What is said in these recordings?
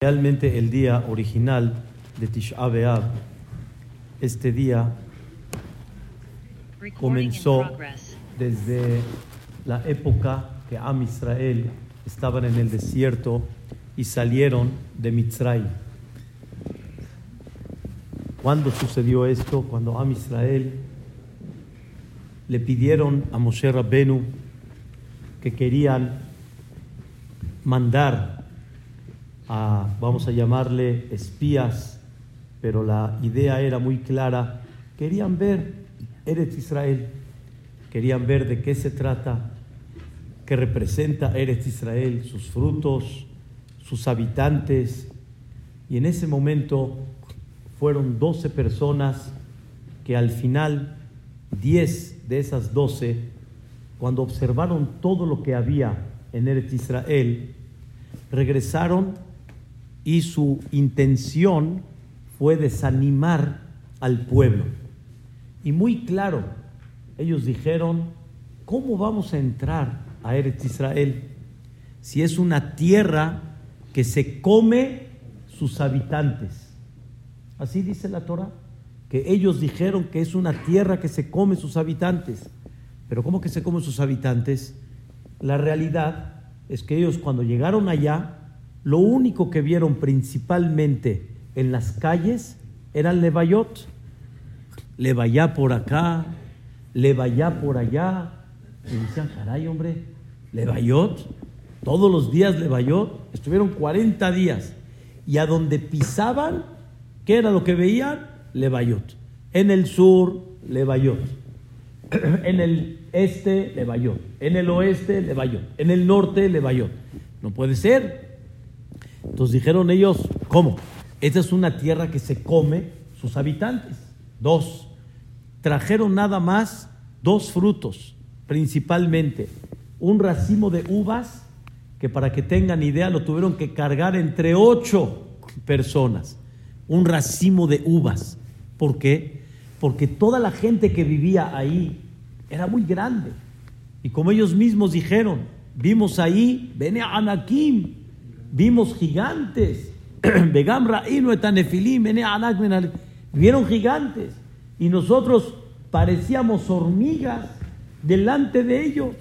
Realmente el día original de Tisha B'Av, este día comenzó desde la época que Am Israel estaban en el desierto y salieron de Mitzray. ¿Cuándo sucedió esto? Cuando Am Israel le pidieron a Moshe Rabbenu que querían mandar a, vamos a llamarle, espías, pero la idea era muy clara. Querían ver Eretz Israel, querían ver de qué se trata, qué representa Eretz Israel, sus frutos, sus habitantes. Y en ese momento fueron 12 personas que al final, 10 de esas 12, cuando observaron todo lo que había en Eretz Israel, regresaron y su intención fue desanimar al pueblo. Y muy claro, ellos dijeron, ¿cómo vamos a entrar a Eretz Israel si es una tierra que se come sus habitantes? Así dice la Torah, que ellos dijeron que es una tierra que se come sus habitantes. Pero ¿cómo que se come sus habitantes? La realidad es que ellos cuando llegaron allá, lo único que vieron principalmente en las calles era el levayot. Levayá por acá, levayá por allá. Y decían, caray, hombre, levayot, todos los días levayot. Estuvieron 40 días. Y a donde pisaban, ¿qué era lo que veían? Levayot. En el sur, levayot. En el este, levayot. En el oeste, levayot. En el norte, levayot. No puede ser. Entonces dijeron ellos, ¿cómo? Esta es una tierra que se come sus habitantes. Dos, trajeron nada más dos frutos, principalmente un racimo de uvas, que para que tengan idea lo tuvieron que cargar entre ocho personas, un racimo de uvas. ¿Por qué? Porque toda la gente que vivía ahí era muy grande. Y como ellos mismos dijeron, vimos ahí, Bene Anakim, vimos gigantes. Vieron gigantes. Y nosotros parecíamos hormigas delante de ellos.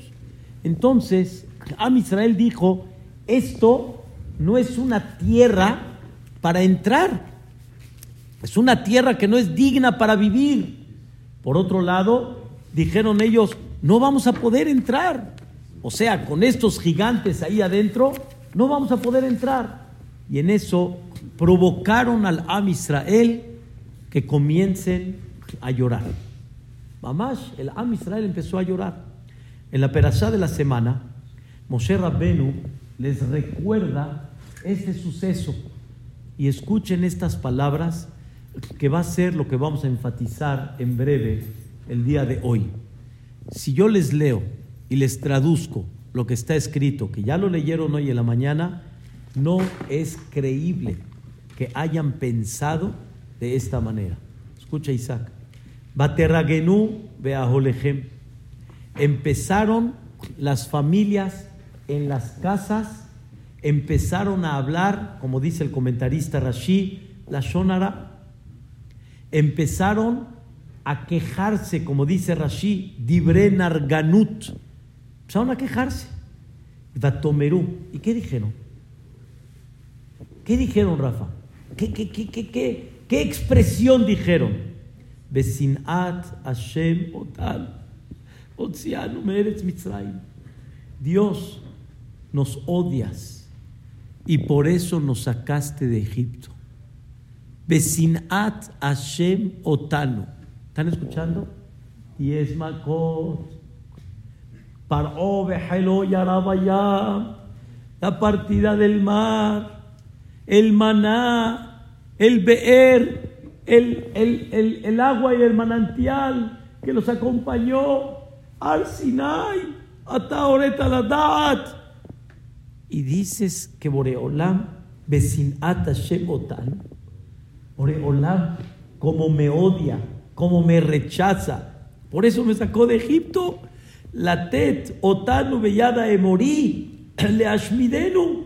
Entonces, Am Israel dijo: Esto no es una tierra para entrar. Es una tierra que no es digna para vivir. Por otro lado, dijeron ellos: No vamos a poder entrar. O sea, con estos gigantes ahí adentro, no vamos a poder entrar. Y en eso provocaron al Am Israel que comiencen a llorar. Mamás, el Am Israel empezó a llorar. En la perashá de la semana, Moshe Rabbenu les recuerda este suceso. Y escuchen estas palabras que va a ser lo que vamos a enfatizar en breve el día de hoy. Si yo les leo y les traduzco lo que está escrito, que ya lo leyeron hoy en la mañana, no es creíble que hayan pensado de esta manera. Escucha Isaac. Baterragenu beaholejem. Empezaron las familias en las casas, empezaron a hablar, como dice el comentarista Rashi, la Shonara. Empezaron a quejarse, como dice Rashi, Dibrenar Ganut Empezaron a quejarse. Vatomerú. ¿Y qué dijeron? ¿Qué dijeron, Rafa? ¿Qué, qué, qué, qué, qué expresión dijeron? Besinat Hashem Otal. Otzianu Meretz Mitzrayim. Dios, nos odias y por eso nos sacaste de Egipto. Besinat Hashem Otanu. ¿Están escuchando? Y es Makot la partida del mar, el maná, el beer, el, el, el, agua y el manantial que los acompañó al Sinai, hasta la dat. Y dices que Boreolam, Besinat Hashem Otan, Boreolam, como me odia, como me rechaza, por eso me sacó de Egipto la tet otanu bellada emorí le ashmidenu.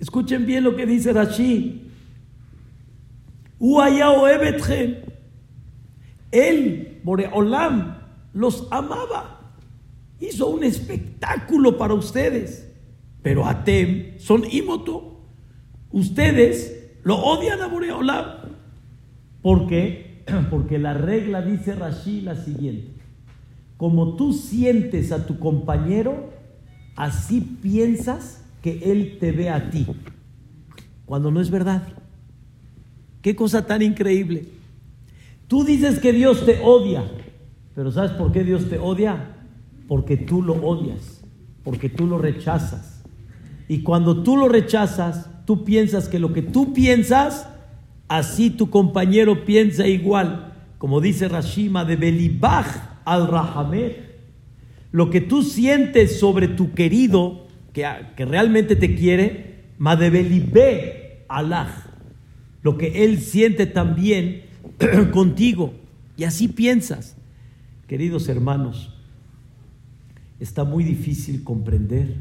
Escuchen bien lo que dice Rashi. Él, Boreolam, los amaba. Hizo un espectáculo para ustedes. Pero Atem son imoto. Ustedes lo odian a Boreolam. ¿Por qué? Porque la regla dice Rashi la siguiente. Como tú sientes a tu compañero, así piensas que él te ve a ti. Cuando no es verdad. Qué cosa tan increíble. Tú dices que Dios te odia, pero ¿sabes por qué Dios te odia? Porque tú lo odias, porque tú lo rechazas. Y cuando tú lo rechazas, tú piensas que lo que tú piensas, así tu compañero piensa igual. Como dice Rashima de Belibach al Rahamer. Lo que tú sientes sobre tu querido, que, realmente te quiere, Madebelibe Allah lo que Él siente también contigo. Y así piensas. Queridos hermanos, está muy difícil comprender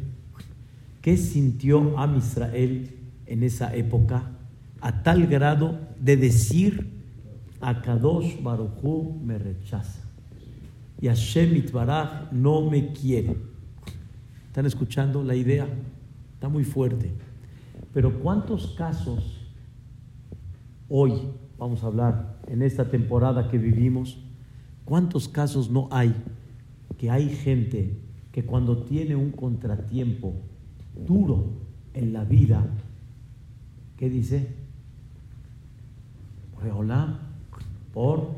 qué sintió Am Israel en esa época a tal grado de decir a Kadosh Baruchu me rechaza y Hashem Itbaraj no me quiere. ¿Están escuchando la idea? Está muy fuerte. Pero ¿cuántos casos Hoy vamos a hablar en esta temporada que vivimos, ¿cuántos casos no hay que hay gente que cuando tiene un contratiempo duro en la vida, ¿qué dice? Hola, ¿por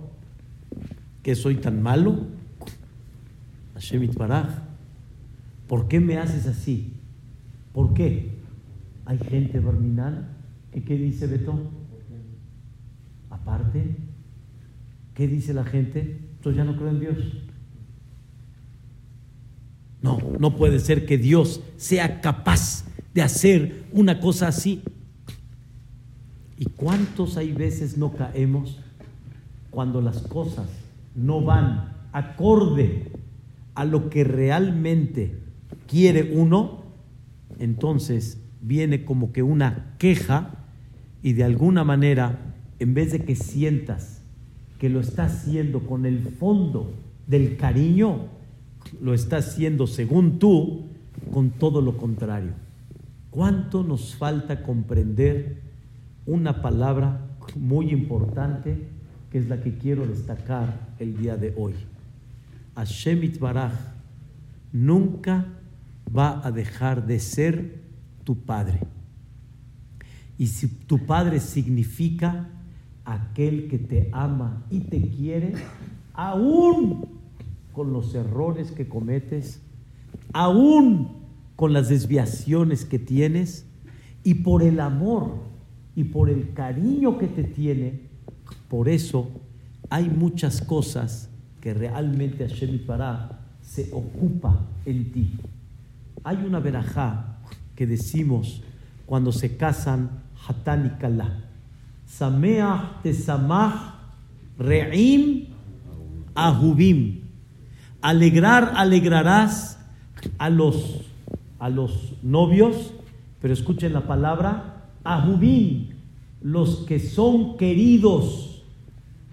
qué soy tan malo? Hashem ¿Por qué me haces así? ¿Por qué? Hay gente verminal que ¿qué dice Betón? Aparte, ¿qué dice la gente? Yo ya no creo en Dios. No, no puede ser que Dios sea capaz de hacer una cosa así. ¿Y cuántos hay veces no caemos cuando las cosas no van acorde a lo que realmente quiere uno? Entonces viene como que una queja y de alguna manera en vez de que sientas que lo está haciendo con el fondo del cariño, lo está haciendo según tú con todo lo contrario. ¿Cuánto nos falta comprender una palabra muy importante que es la que quiero destacar el día de hoy? Hashem Baraj nunca va a dejar de ser tu padre. Y si tu padre significa aquel que te ama y te quiere, aún con los errores que cometes, aún con las desviaciones que tienes, y por el amor y por el cariño que te tiene, por eso hay muchas cosas que realmente Hashem Pará se ocupa en ti. Hay una verajá que decimos cuando se casan Hatán y Kalá Sameach tesamach re'im ahubim. Alegrar, alegrarás a los, a los novios, pero escuchen la palabra ahubim, los que son queridos.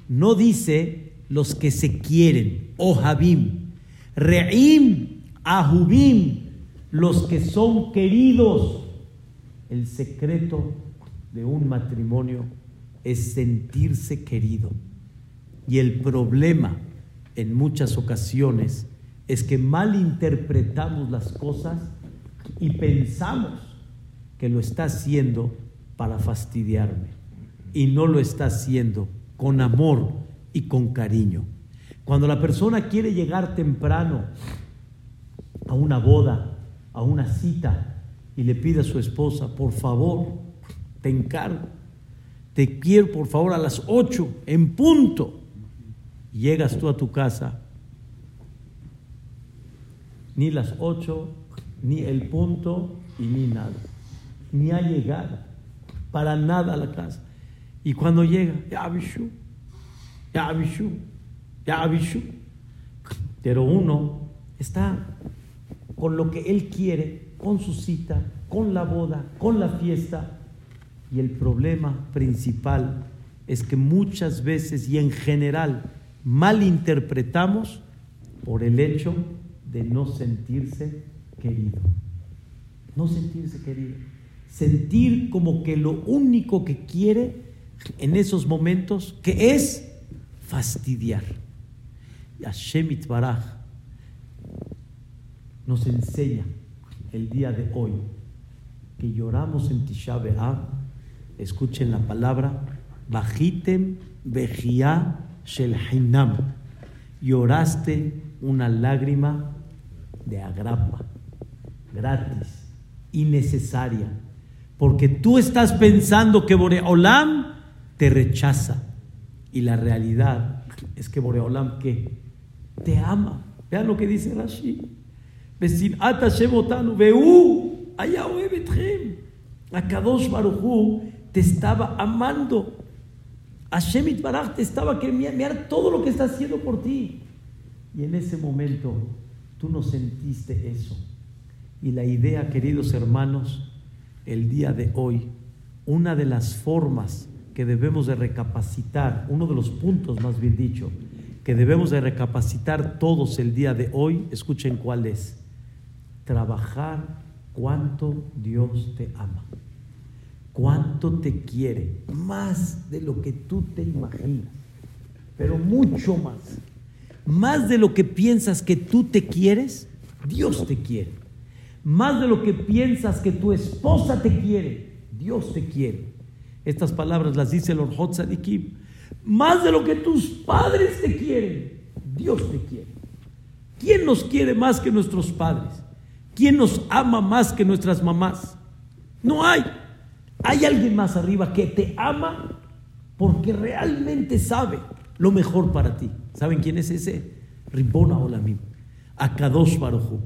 No dice los que se quieren, ohabim. Re'im ahubim, los que son queridos. El secreto de un matrimonio es sentirse querido. Y el problema en muchas ocasiones es que malinterpretamos las cosas y pensamos que lo está haciendo para fastidiarme y no lo está haciendo con amor y con cariño. Cuando la persona quiere llegar temprano a una boda, a una cita, y le pide a su esposa, por favor, te encargo, te quiero por favor a las 8 en punto. Llegas tú a tu casa, ni las 8, ni el punto y ni nada. Ni ha llegado para nada a la casa. Y cuando llega, ya ya avisó, ya avisó. Pero uno está con lo que él quiere, con su cita, con la boda, con la fiesta. Y el problema principal es que muchas veces y en general malinterpretamos por el hecho de no sentirse querido. No sentirse querido. Sentir como que lo único que quiere en esos momentos, que es fastidiar. Y Hashem Baraj nos enseña el día de hoy que lloramos en Tisha B'Av, escuchen la palabra, Bajitem Bejia Shel Hinam, lloraste una lágrima de agrapa, gratis, innecesaria, porque tú estás pensando que Boreolam te rechaza y la realidad es que Boreolam que te ama. Vean lo que dice Rashi. Akadosh Baruchu te estaba amando. Hashem Itbaraj te estaba queriendo mirar todo lo que está haciendo por ti. Y en ese momento tú no sentiste eso. Y la idea, queridos hermanos, el día de hoy, una de las formas que debemos de recapacitar, uno de los puntos más bien dicho, que debemos de recapacitar todos el día de hoy, escuchen cuál es, trabajar cuánto Dios te ama, cuánto te quiere, más de lo que tú te imaginas, pero mucho más, más de lo que piensas que tú te quieres, Dios te quiere, más de lo que piensas que tu esposa te quiere, Dios te quiere. Estas palabras las dice el Orhot Sadikim. Más de lo que tus padres te quieren, Dios te quiere. ¿Quién nos quiere más que nuestros padres? ¿Quién nos ama más que nuestras mamás? No hay. Hay alguien más arriba que te ama porque realmente sabe lo mejor para ti. ¿Saben quién es ese? Ribona Olamim, Akadosh Baruchu.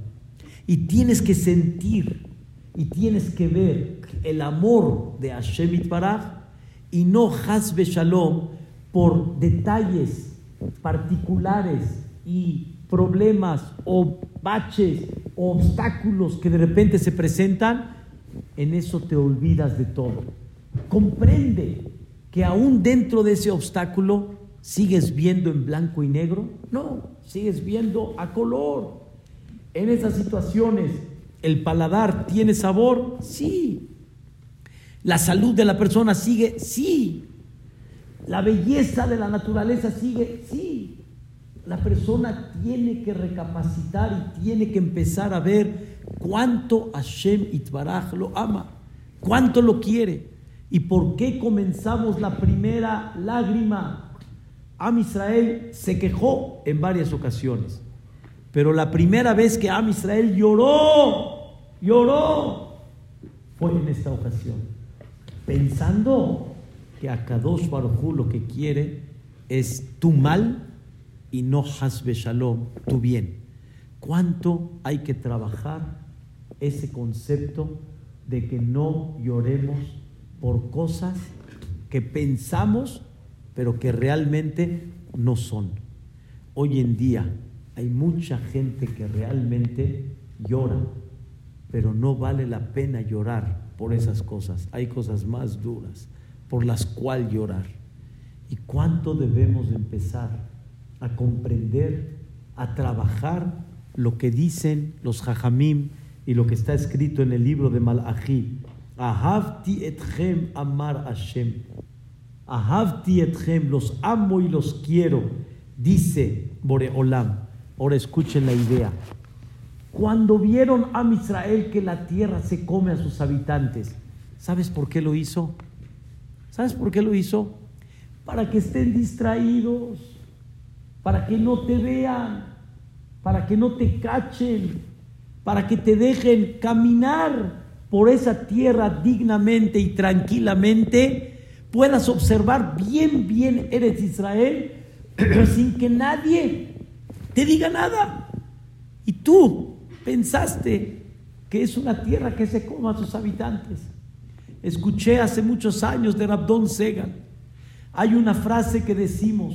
Y tienes que sentir y tienes que ver el amor de Hashem Itbaraj y no Hasbe Shalom por detalles particulares y problemas o baches o obstáculos que de repente se presentan, en eso te olvidas de todo. Comprende que aún dentro de ese obstáculo sigues viendo en blanco y negro. No, sigues viendo a color. En esas situaciones ¿El paladar tiene sabor? Sí. ¿La salud de la persona sigue? Sí. ¿La belleza de la naturaleza sigue? Sí. La persona tiene que recapacitar y tiene que empezar a ver cuánto Hashem Itbaraj lo ama, cuánto lo quiere y por qué comenzamos la primera lágrima. Am Israel se quejó en varias ocasiones. Pero la primera vez que Am Israel lloró, lloró, fue en esta ocasión, pensando que a Kadosh Baruj lo que quiere es tu mal y no Hasbe Shalom, tu bien. ¿Cuánto hay que trabajar ese concepto de que no lloremos por cosas que pensamos, pero que realmente no son? Hoy en día, hay mucha gente que realmente llora, pero no vale la pena llorar por esas cosas. Hay cosas más duras por las cuales llorar. ¿Y cuánto debemos empezar a comprender, a trabajar lo que dicen los jajamim y lo que está escrito en el libro de Malachi? Ahavti etchem amar Hashem. Ahavti etchem, los amo y los quiero, dice Boreolam. Ahora escuchen la idea. Cuando vieron a Israel que la tierra se come a sus habitantes, ¿sabes por qué lo hizo? ¿Sabes por qué lo hizo? Para que estén distraídos, para que no te vean, para que no te cachen, para que te dejen caminar por esa tierra dignamente y tranquilamente, puedas observar bien, bien eres Israel, sin que nadie te diga nada. Y tú pensaste que es una tierra que se coma a sus habitantes. Escuché hace muchos años de Rabdon Segan. Hay una frase que decimos,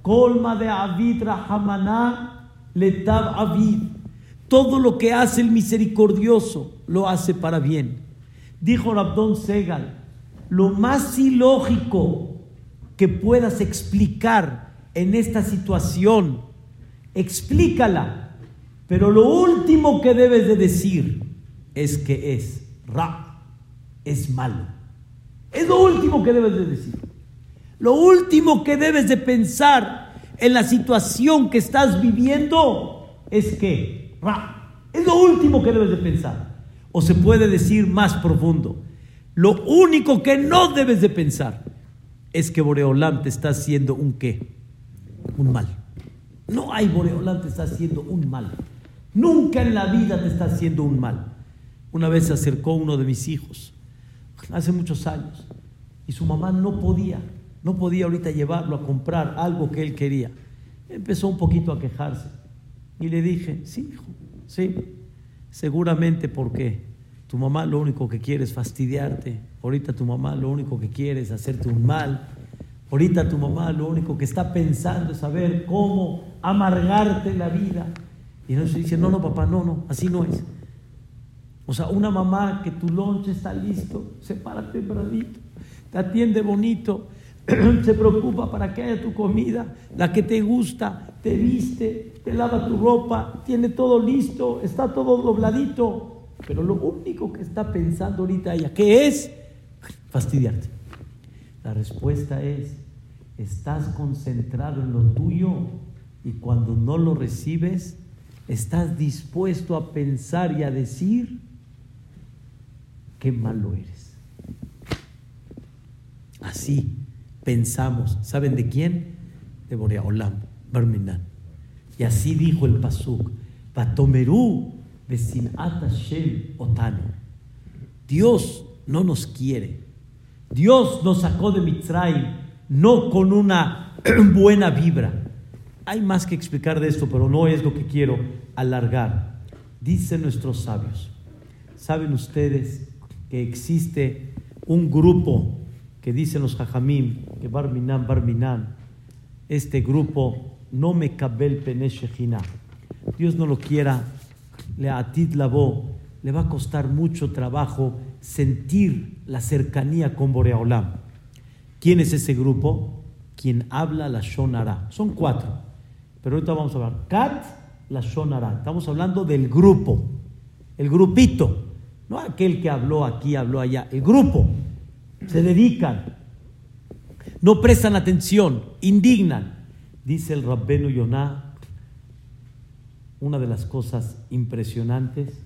colma de Avid Rahamana letab Avid. Todo lo que hace el misericordioso lo hace para bien. Dijo Rabdón Segal, lo más ilógico que puedas explicar en esta situación, explícala. Pero lo último que debes de decir es que es ra, es malo. Es lo último que debes de decir. Lo último que debes de pensar en la situación que estás viviendo es que ra, es lo último que debes de pensar. O se puede decir más profundo. Lo único que no debes de pensar es que Boreolam te está haciendo un qué? Un mal. No hay Boreolam te está haciendo un mal. Nunca en la vida te está haciendo un mal. Una vez se acercó uno de mis hijos, hace muchos años, y su mamá no podía, no podía ahorita llevarlo a comprar algo que él quería. Empezó un poquito a quejarse. Y le dije, sí, hijo, sí, seguramente porque tu mamá lo único que quiere es fastidiarte. Ahorita tu mamá lo único que quiere es hacerte un mal. Ahorita tu mamá lo único que está pensando es saber cómo amargarte la vida. Y entonces dice, no, no, papá, no, no, así no es. O sea, una mamá que tu lonche está listo, se para tempranito, te atiende bonito, se preocupa para que haya tu comida, la que te gusta, te viste, te lava tu ropa, tiene todo listo, está todo dobladito. Pero lo único que está pensando ahorita ella, ¿qué es? Fastidiarte. La respuesta es, estás concentrado en lo tuyo y cuando no lo recibes, estás dispuesto a pensar y a decir, qué malo eres. Así pensamos. ¿Saben de quién? De Boreolam, Barminan. Y así dijo el Pasuk, Patomerú Otano. Dios no nos quiere. Dios nos sacó de Mitzrayim no con una buena vibra. Hay más que explicar de esto, pero no es lo que quiero alargar. Dicen nuestros sabios. ¿Saben ustedes que existe un grupo que dicen los Jajamim, que Barminan, Barminan, este grupo no me cabel peneshechina. Dios no lo quiera le lavó, le va a costar mucho trabajo sentir la cercanía con Boreolam. ¿Quién es ese grupo? Quien habla la Shonara. Son cuatro, pero ahorita vamos a hablar. Kat, la Shonara. Estamos hablando del grupo, el grupito, no aquel que habló aquí, habló allá, el grupo. Se dedican, no prestan atención, indignan. Dice el Rabbenu Yonah, una de las cosas impresionantes,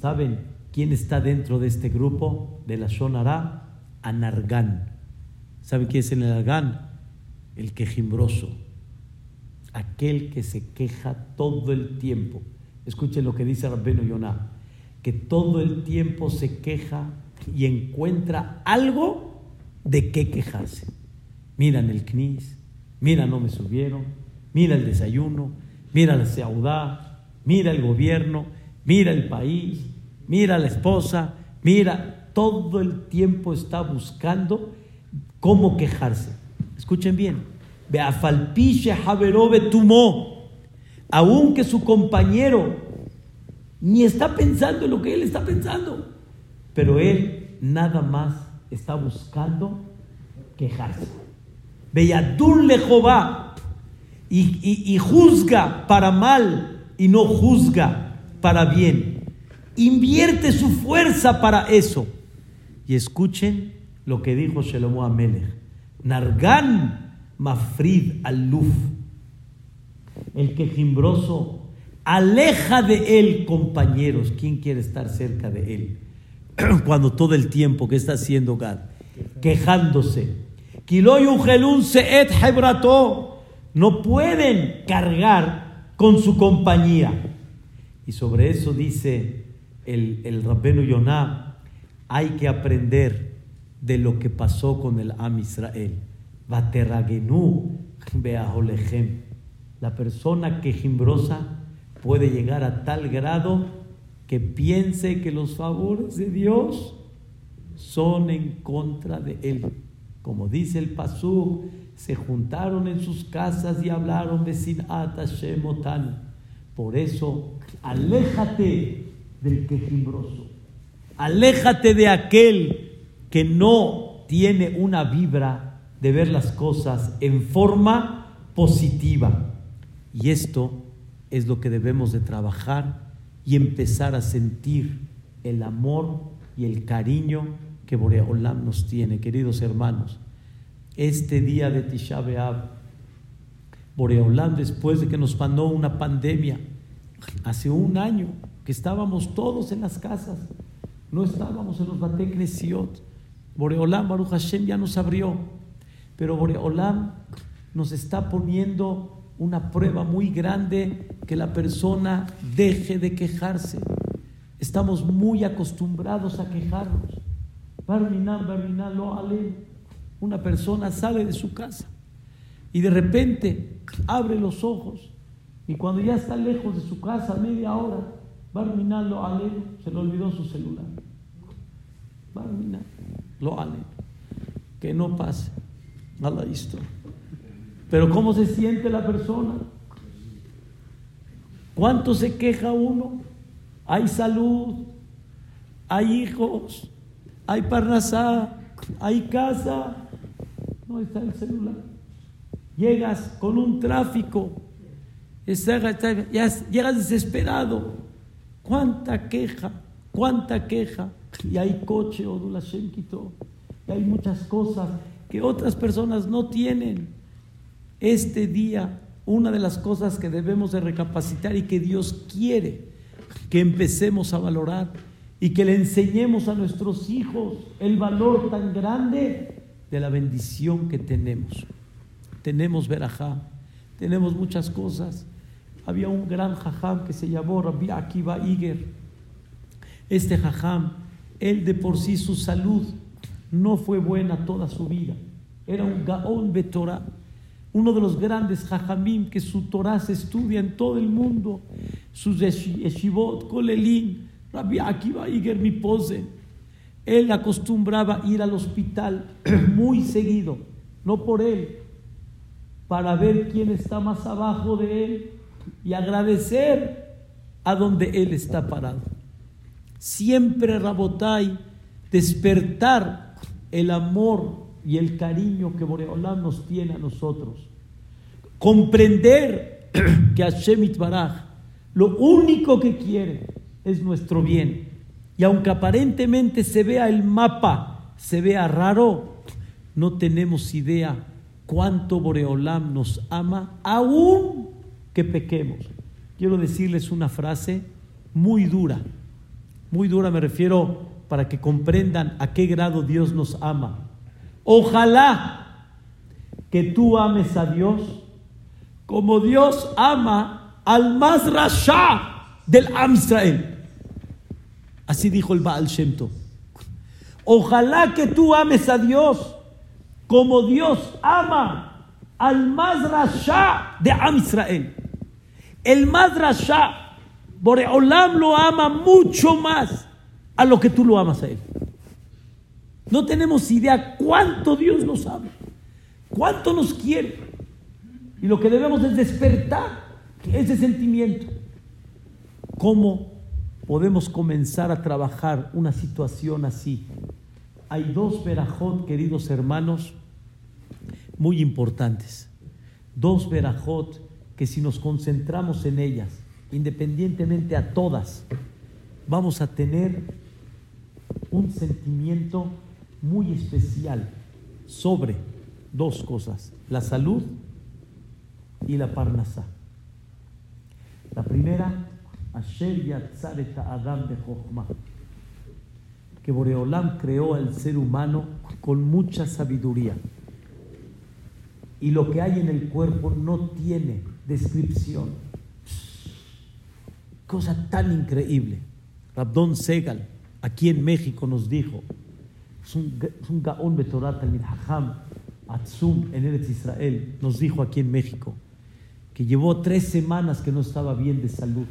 ¿saben quién está dentro de este grupo de la Shonara? Anargán. ¿Saben quién es el Anargán? El quejimbroso, aquel que se queja todo el tiempo. Escuchen lo que dice Rabbeno Yonah, que todo el tiempo se queja y encuentra algo de qué quejarse. Miran el knis, mira no me subieron, mira el desayuno, mira la ciudad, mira el gobierno, mira el país, mira la esposa, mira, todo el tiempo está buscando cómo quejarse. Escuchen bien, Beafalpiche Javerobe tumó, aunque su compañero ni está pensando en lo que él está pensando, pero él nada más está buscando quejarse. Beyadun Jehová y, juzga para mal y no juzga para bien. Invierte su fuerza para eso. Y escuchen lo que dijo Shelomo Amelech. Nargan mafrid al-luf. El quejimbroso aleja de él compañeros. ¿Quién quiere estar cerca de él? Cuando todo el tiempo que está haciendo Gad, quejándose. no pueden cargar con su compañía. Y sobre eso dice el, el Rabbenu Yonah, hay que aprender de lo que pasó con el Am Israel. La persona quejimbrosa puede llegar a tal grado que piense que los favores de Dios son en contra de él. Como dice el Pasú, se juntaron en sus casas y hablaron de Sinat Por eso, aléjate del quejimbroso. Aléjate de aquel que no tiene una vibra de ver las cosas en forma positiva. Y esto es lo que debemos de trabajar y empezar a sentir el amor y el cariño que Boreolam nos tiene, queridos hermanos. Este día de Tisha B'Av, Boreolam, después de que nos mandó una pandemia, hace un año que estábamos todos en las casas, no estábamos en los Batekresiot, Boreolam, Baruch Hashem ya nos abrió, pero Boreolam nos está poniendo una prueba muy grande que la persona deje de quejarse. Estamos muy acostumbrados a quejarnos. Una persona sale de su casa y de repente abre los ojos y cuando ya está lejos de su casa, media hora, Barminan lo ale, se le olvidó su celular. Barminan lo ale. Que no pase. a la historia. Pero ¿cómo se siente la persona? ¿Cuánto se queja uno? Hay salud, hay hijos, hay parnasá, hay casa. No está el celular. Llegas con un tráfico, llegas desesperado. ¿Cuánta queja? ¿Cuánta queja? Y hay coche, o y hay muchas cosas que otras personas no tienen. Este día, una de las cosas que debemos de recapacitar y que Dios quiere que empecemos a valorar y que le enseñemos a nuestros hijos el valor tan grande de la bendición que tenemos. Tenemos verajá, tenemos muchas cosas. Había un gran jajam que se llamó Rabbi Akiva Iger. Este jajam, él de por sí su salud no fue buena toda su vida. Era un gaón de uno de los grandes jajamim que su Torah se estudia en todo el mundo, sus yeshivot, kolelim, Rabbi Akiva Iger Mipose. Él acostumbraba ir al hospital muy seguido, no por él, para ver quién está más abajo de él y agradecer a donde él está parado. Siempre Rabotai, despertar el amor y el cariño que Boreolam nos tiene a nosotros. Comprender que Hashem Baraj lo único que quiere es nuestro bien. Y aunque aparentemente se vea el mapa, se vea raro, no tenemos idea cuánto Boreolam nos ama, aún que pequemos. Quiero decirles una frase muy dura, muy dura me refiero para que comprendan a qué grado Dios nos ama. Ojalá que tú ames a Dios como Dios ama al más rasha del Am Así dijo el Baal Shemto. Ojalá que tú ames a Dios como Dios ama al más rasha de Am Israel. El más rasha, Boreolam lo ama mucho más a lo que tú lo amas a él. No tenemos idea cuánto Dios nos ama, cuánto nos quiere. Y lo que debemos es despertar ese sentimiento. ¿Cómo podemos comenzar a trabajar una situación así? Hay dos verajot, queridos hermanos, muy importantes. Dos verajot que si nos concentramos en ellas, independientemente a todas, vamos a tener un sentimiento muy especial sobre dos cosas, la salud y la parnasá. La primera, Asher Adam de que Boreolam creó al ser humano con mucha sabiduría. Y lo que hay en el cuerpo no tiene descripción. Cosa tan increíble. Rabdon Segal, aquí en México, nos dijo, es un, gaón betorat al Hajam Atzum en Eretz Israel, nos dijo aquí en México, que llevó tres semanas que no estaba bien de salud.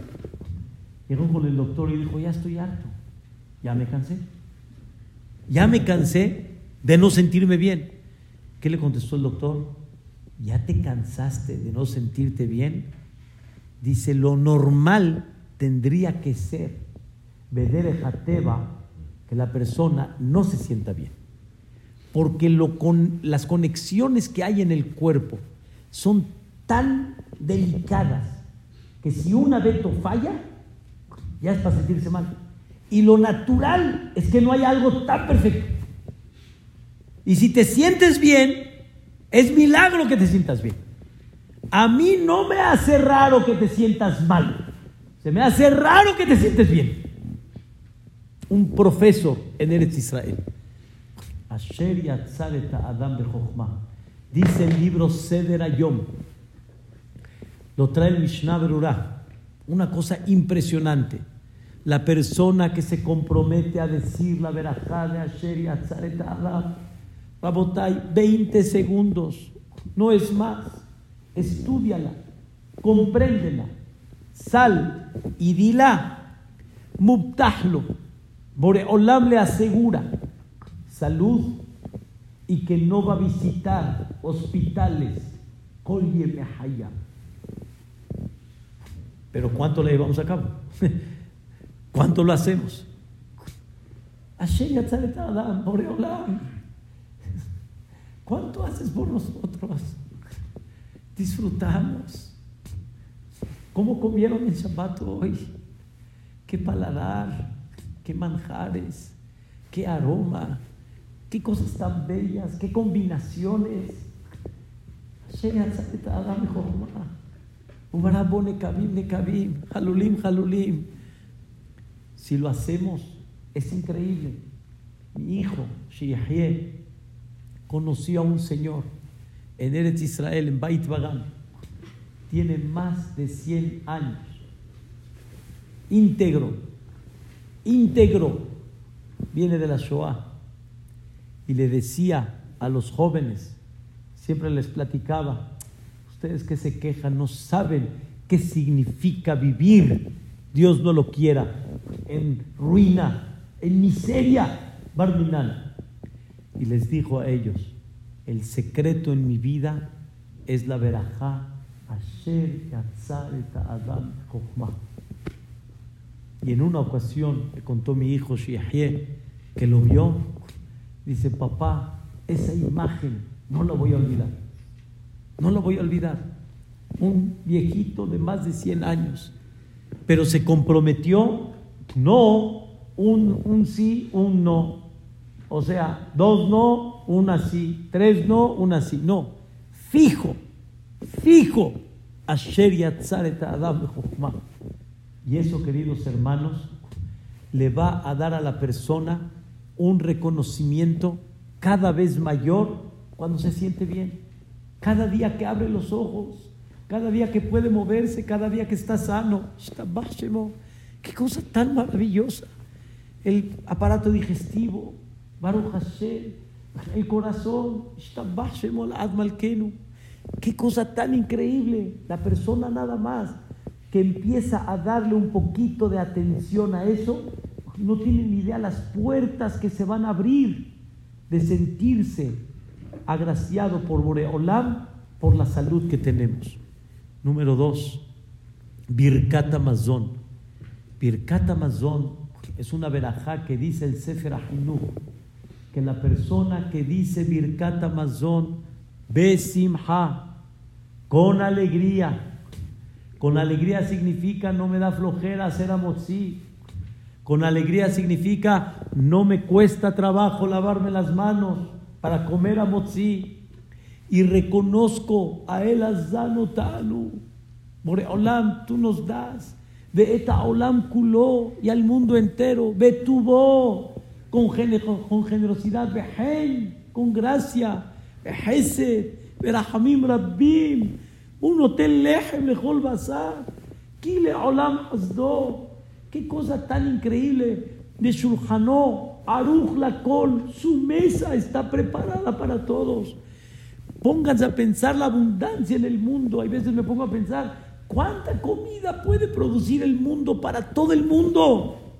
Llegó con el doctor y dijo, ya estoy harto, ya me cansé. Ya me cansé de no sentirme bien. ¿Qué le contestó el doctor? ¿Ya te cansaste de no sentirte bien? Dice, lo normal tendría que ser, Jateba, que la persona no se sienta bien. Porque lo con, las conexiones que hay en el cuerpo son tan delicadas que si una veto falla, ya es para sentirse mal. Y lo natural es que no hay algo tan perfecto. Y si te sientes bien, es milagro que te sientas bien. A mí no me hace raro que te sientas mal. Se me hace raro que te sientes bien. Un profesor en Eretz Israel. Dice el libro Seder Ayom. Lo trae el Mishnah Berurah. Una cosa impresionante. La persona que se compromete a decir la verajá de Asher Adam. Rabotai, 20 segundos. No es más. Estúdiala. Compréndela sal y dila, mubtahlo, Boreolam le asegura salud y que no va a visitar hospitales. Pero ¿cuánto le llevamos a cabo? ¿Cuánto lo hacemos? ¿Cuánto haces por nosotros? Disfrutamos. ¿Cómo comieron el Shabbat hoy? Qué paladar, qué manjares, qué aroma, qué cosas tan bellas, qué combinaciones. Si lo hacemos, es increíble. Mi hijo, Shiyahye, conoció a un señor en Eretz Israel, en Bait Bagan tiene más de 100 años. Íntegro, íntegro, viene de la Shoah. Y le decía a los jóvenes, siempre les platicaba, ustedes que se quejan no saben qué significa vivir, Dios no lo quiera, en ruina, en miseria, Barminan. Y les dijo a ellos, el secreto en mi vida es la verajá y en una ocasión me contó mi hijo Shiahye que lo vio, dice, papá, esa imagen no la voy a olvidar, no la voy a olvidar. Un viejito de más de 100 años, pero se comprometió, no, un, un sí, un no. O sea, dos no, una sí, tres no, una sí, no. Fijo fijo. Y eso, queridos hermanos, le va a dar a la persona un reconocimiento cada vez mayor cuando se siente bien. Cada día que abre los ojos, cada día que puede moverse, cada día que está sano. Qué cosa tan maravillosa. El aparato digestivo, Baruch Hashem, el corazón, Qué cosa tan increíble. La persona nada más que empieza a darle un poquito de atención a eso, no tiene ni idea las puertas que se van a abrir de sentirse agraciado por Boreolam por la salud que tenemos. Número dos, Birkat Amazon. Birkat Amazon es una verajá que dice el Sefer Ahinu, que la persona que dice Birkat Amazon Besimha, con alegría. Con alegría significa no me da flojera hacer amotzi. Con alegría significa no me cuesta trabajo lavarme las manos para comer amotzi. Y reconozco a él azano tanu. Olam, tú nos das. Ve eta olam kuló y al mundo entero. Ve tu con, con generosidad. Con gracia un hotel lejem lejol basar, Kile Olam Hasdo, qué cosa tan increíble, de Shulchanó, Aruch Lakol, su mesa está preparada para todos. Pónganse a pensar la abundancia en el mundo. Hay veces me pongo a pensar, ¿cuánta comida puede producir el mundo para todo el mundo?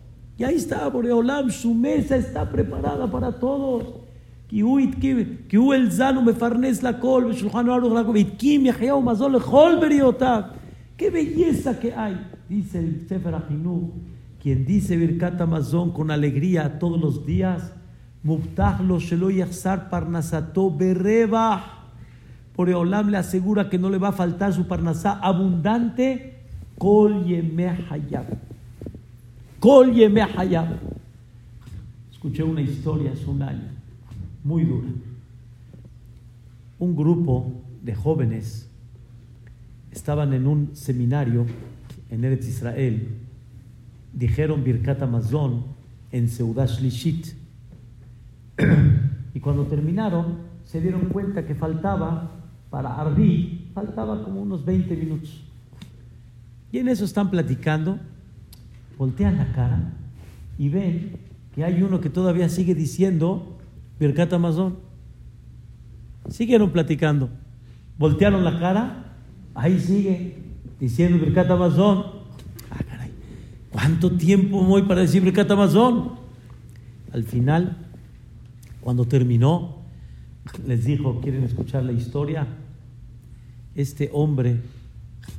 Y ahí está Boreolam, su mesa está preparada para todos. ¡Qué belleza que hay! Dice el Sefer Ahinu, quien dice Birkat Amazon con alegría todos los días, Boreolam le asegura que no le va a faltar su parnasá abundante, Kol Hayab Kol Hayab. Escuché una historia hace un año, muy dura. Un grupo de jóvenes estaban en un seminario en Eretz Israel dijeron Birkat Amazon en Seudash Lishit. y cuando terminaron, se dieron cuenta que faltaba para Arbi, faltaba como unos 20 minutos. Y en eso están platicando, voltean la cara y ven que hay uno que todavía sigue diciendo Birkat Amazon. Siguieron platicando, voltearon la cara, ahí sigue diciendo Birkat Amazon. ¿Cuánto tiempo voy para decir Birkat Amazon? Al final, cuando terminó, les dijo, ¿quieren escuchar la historia? Este hombre,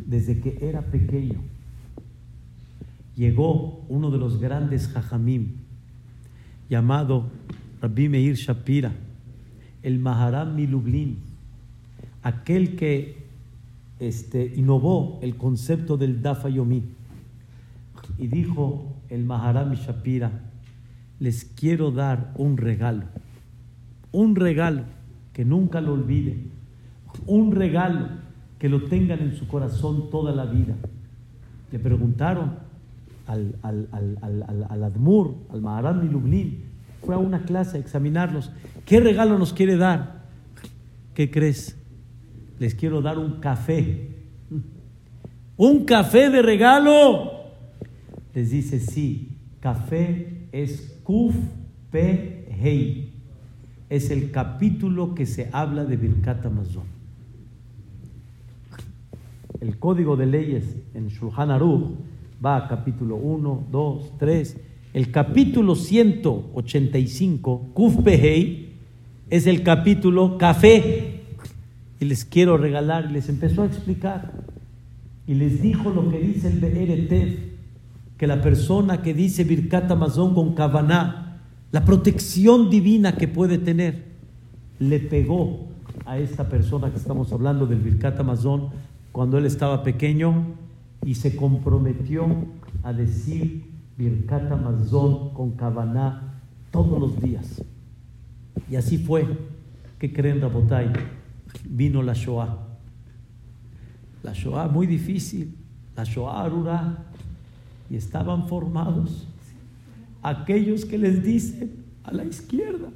desde que era pequeño, llegó uno de los grandes jajamim, llamado Rabbi Meir Shapira, el Maharam Milublin, aquel que este, innovó el concepto del Dafa Yomi y dijo el Maharami Shapira, les quiero dar un regalo, un regalo que nunca lo olviden, un regalo que lo tengan en su corazón toda la vida. Le preguntaron al, al, al, al Admur, al Maharami Lublin, fue a una clase a examinarlos, ¿qué regalo nos quiere dar? ¿Qué crees? Les quiero dar un café. Un café de regalo les dice, sí, café es Kuf Hei. Es el capítulo que se habla de Birkat Amazon. El código de leyes en Shulchan Aruch va a capítulo 1, 2, 3. El capítulo 185, Kuf Hei, es el capítulo café. Y les quiero regalar, les empezó a explicar. Y les dijo lo que dice el Be'eretev que la persona que dice Birkat Amazon con Kavaná, la protección divina que puede tener, le pegó a esta persona que estamos hablando del Birkat Amazon cuando él estaba pequeño y se comprometió a decir Birkat Amazon con Kavaná todos los días. Y así fue que creen Rabotay, vino la Shoah. La Shoah muy difícil, la Shoah Arura y estaban formados aquellos que les dicen a la izquierda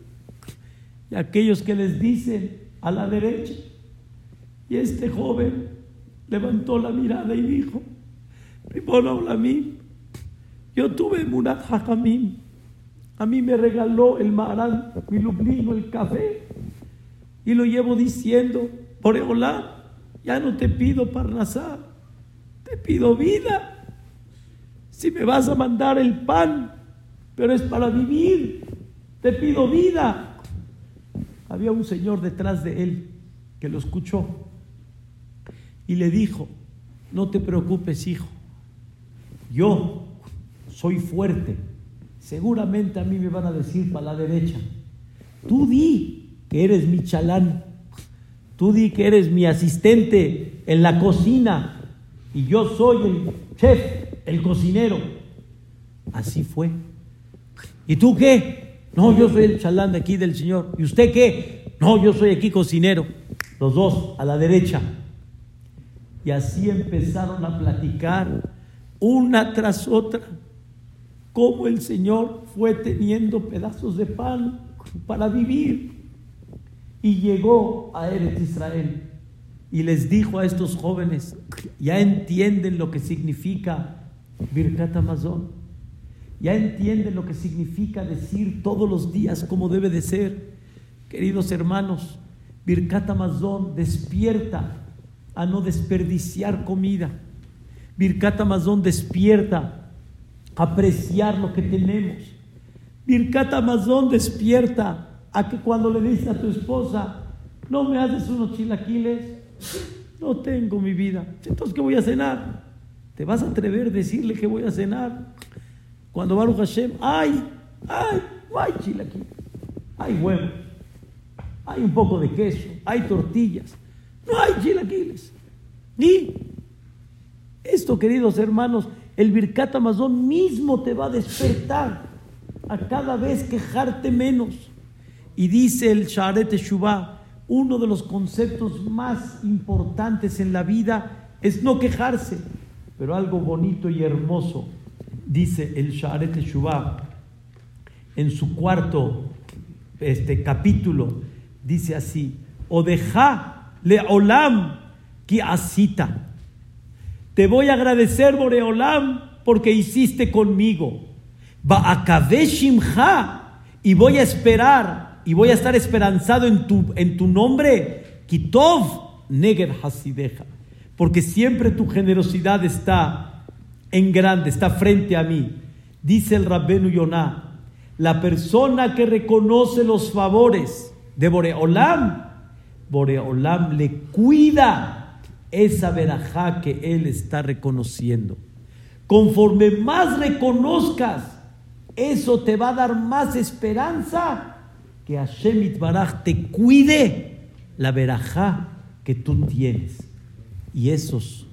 y aquellos que les dicen a la derecha. Y este joven levantó la mirada y dijo, mí. Yo tuve Munat Hakamim, a mí me regaló el Maharán, mi lublino, el café, y lo llevo diciendo, por ya no te pido Parnasá, te pido vida. Si me vas a mandar el pan, pero es para vivir, te pido vida. Había un señor detrás de él que lo escuchó y le dijo, no te preocupes hijo, yo soy fuerte, seguramente a mí me van a decir para la derecha, tú di que eres mi chalán, tú di que eres mi asistente en la cocina y yo soy el chef el cocinero. Así fue. ¿Y tú qué? No, yo soy el chalán de aquí del Señor. ¿Y usted qué? No, yo soy aquí cocinero. Los dos a la derecha. Y así empezaron a platicar una tras otra cómo el Señor fue teniendo pedazos de pan para vivir. Y llegó a Eretz Israel y les dijo a estos jóvenes, ya entienden lo que significa Birkat Amazon. Ya entienden lo que significa decir todos los días como debe de ser. Queridos hermanos, Birkat Amazon despierta a no desperdiciar comida. Birkat Amazon despierta a apreciar lo que tenemos. Birkat Amazon despierta a que cuando le dices a tu esposa, no me haces unos chilaquiles, no tengo mi vida, entonces ¿qué voy a cenar? ¿Te vas a atrever a decirle que voy a cenar? Cuando Baruch Hashem, ¡ay! ¡ay! No hay chilaquiles, hay huevo, hay un poco de queso, hay tortillas, no hay chilaquiles. Ni esto, queridos hermanos, el Birkat Amazon mismo te va a despertar a cada vez quejarte menos. Y dice el Sharet Shubá, uno de los conceptos más importantes en la vida es no quejarse, pero algo bonito y hermoso, dice el Sharet Shubá en su cuarto este, capítulo, dice así, o deja le olam ki asita. Te voy a agradecer, Boreolam, porque hiciste conmigo. Va a shimcha y voy a esperar y voy a estar esperanzado en tu, en tu nombre. Kitov neger hasideja. Porque siempre tu generosidad está en grande, está frente a mí. Dice el Rabbenu Yonah, la persona que reconoce los favores de Boreolam, Boreolam le cuida esa verajá que él está reconociendo. Conforme más reconozcas, eso te va a dar más esperanza que Hashem Baraj te cuide la verajá que tú tienes. Y esos,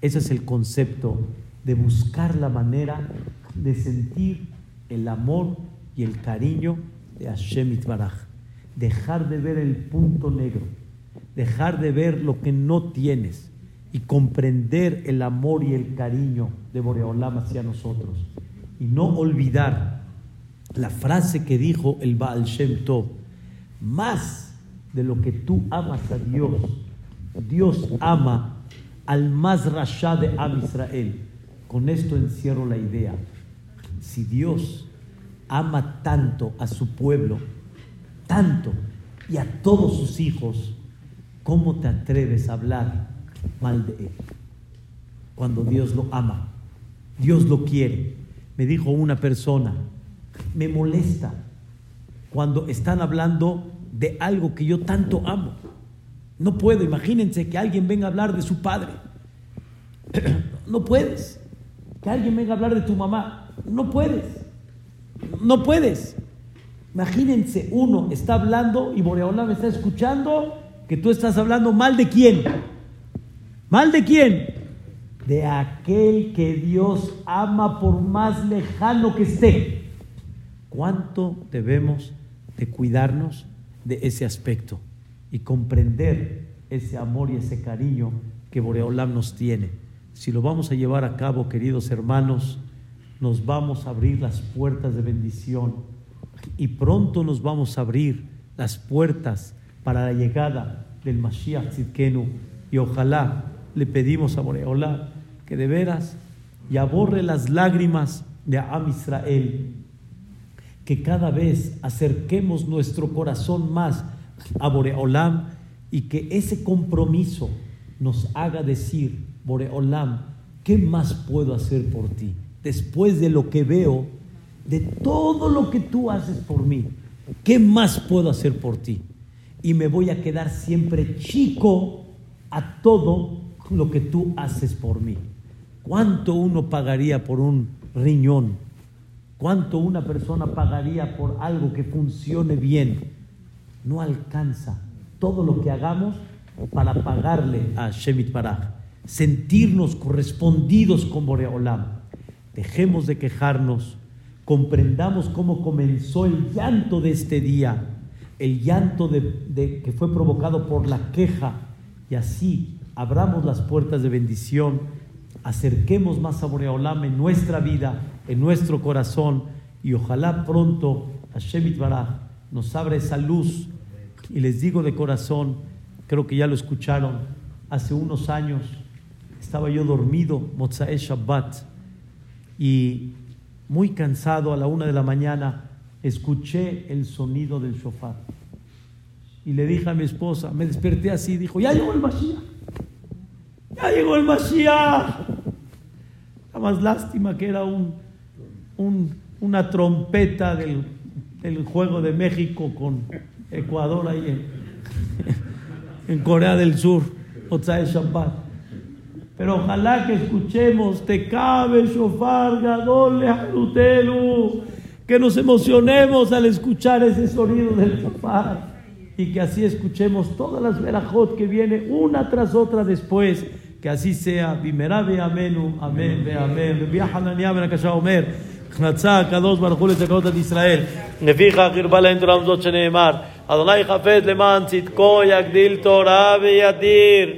ese es el concepto de buscar la manera de sentir el amor y el cariño de Hashem Baraj. Dejar de ver el punto negro dejar de ver lo que no tienes y comprender el amor y el cariño de Boreolam hacia nosotros. Y no olvidar la frase que dijo el Baal Shem Tov, más de lo que tú amas a Dios, Dios ama al más rasha de Am Israel. Con esto encierro la idea. Si Dios ama tanto a su pueblo, tanto, y a todos sus hijos, ¿Cómo te atreves a hablar mal de él? Cuando Dios lo ama, Dios lo quiere. Me dijo una persona, me molesta cuando están hablando de algo que yo tanto amo. No puedo, imagínense que alguien venga a hablar de su padre. No puedes. Que alguien venga a hablar de tu mamá. No puedes. No puedes. Imagínense, uno está hablando y Boreola me está escuchando que tú estás hablando mal de quién. ¿Mal de quién? De aquel que Dios ama por más lejano que esté. ¿Cuánto debemos de cuidarnos de ese aspecto y comprender ese amor y ese cariño que Boreolam nos tiene? Si lo vamos a llevar a cabo, queridos hermanos, nos vamos a abrir las puertas de bendición y pronto nos vamos a abrir las puertas para la llegada del Mashiach Tzidkenu. Y ojalá le pedimos a Boreola que de veras ya borre las lágrimas de Am Israel, que cada vez acerquemos nuestro corazón más a Boreolam y que ese compromiso nos haga decir, Boreolam, ¿qué más puedo hacer por ti? Después de lo que veo, de todo lo que tú haces por mí, ¿qué más puedo hacer por ti? Y me voy a quedar siempre chico a todo lo que tú haces por mí. ¿Cuánto uno pagaría por un riñón? ¿Cuánto una persona pagaría por algo que funcione bien? No alcanza todo lo que hagamos para pagarle a Shemit Baraj. Sentirnos correspondidos con Boreolam. Dejemos de quejarnos, comprendamos cómo comenzó el llanto de este día el llanto de, que fue provocado por la queja y así abramos las puertas de bendición, acerquemos más a Boreolam en nuestra vida, en nuestro corazón y ojalá pronto Hashem Baraj nos abra esa luz. Y les digo de corazón, creo que ya lo escucharon, hace unos años estaba yo dormido, Mozae Shabbat, y muy cansado a la una de la mañana, escuché el sonido del shofar. Y le dije a mi esposa, me desperté así, dijo, ya llegó el Mashiach. Ya llegó el Mashiach. La más lástima que era un, una trompeta del, juego de México con Ecuador ahí en, Corea del Sur, Shabbat. Pero ojalá que escuchemos Te cabe shofar gadol lehalutelu Que nos emocionemos al escuchar ese sonido del shofar. Y que así escuchemos todas las verajot que viene una tras otra después. Que así sea. Bimera ve amenu. Amén ve amén. Rabbi Hananiah ben Akasha Omer. רצה הקדוש ברוך הוא לתקנות את ישראל. לפיכך הרבה להם תורה זאת שנאמר, אדוני חפץ למען צדקו יגדיל תורה וידיר.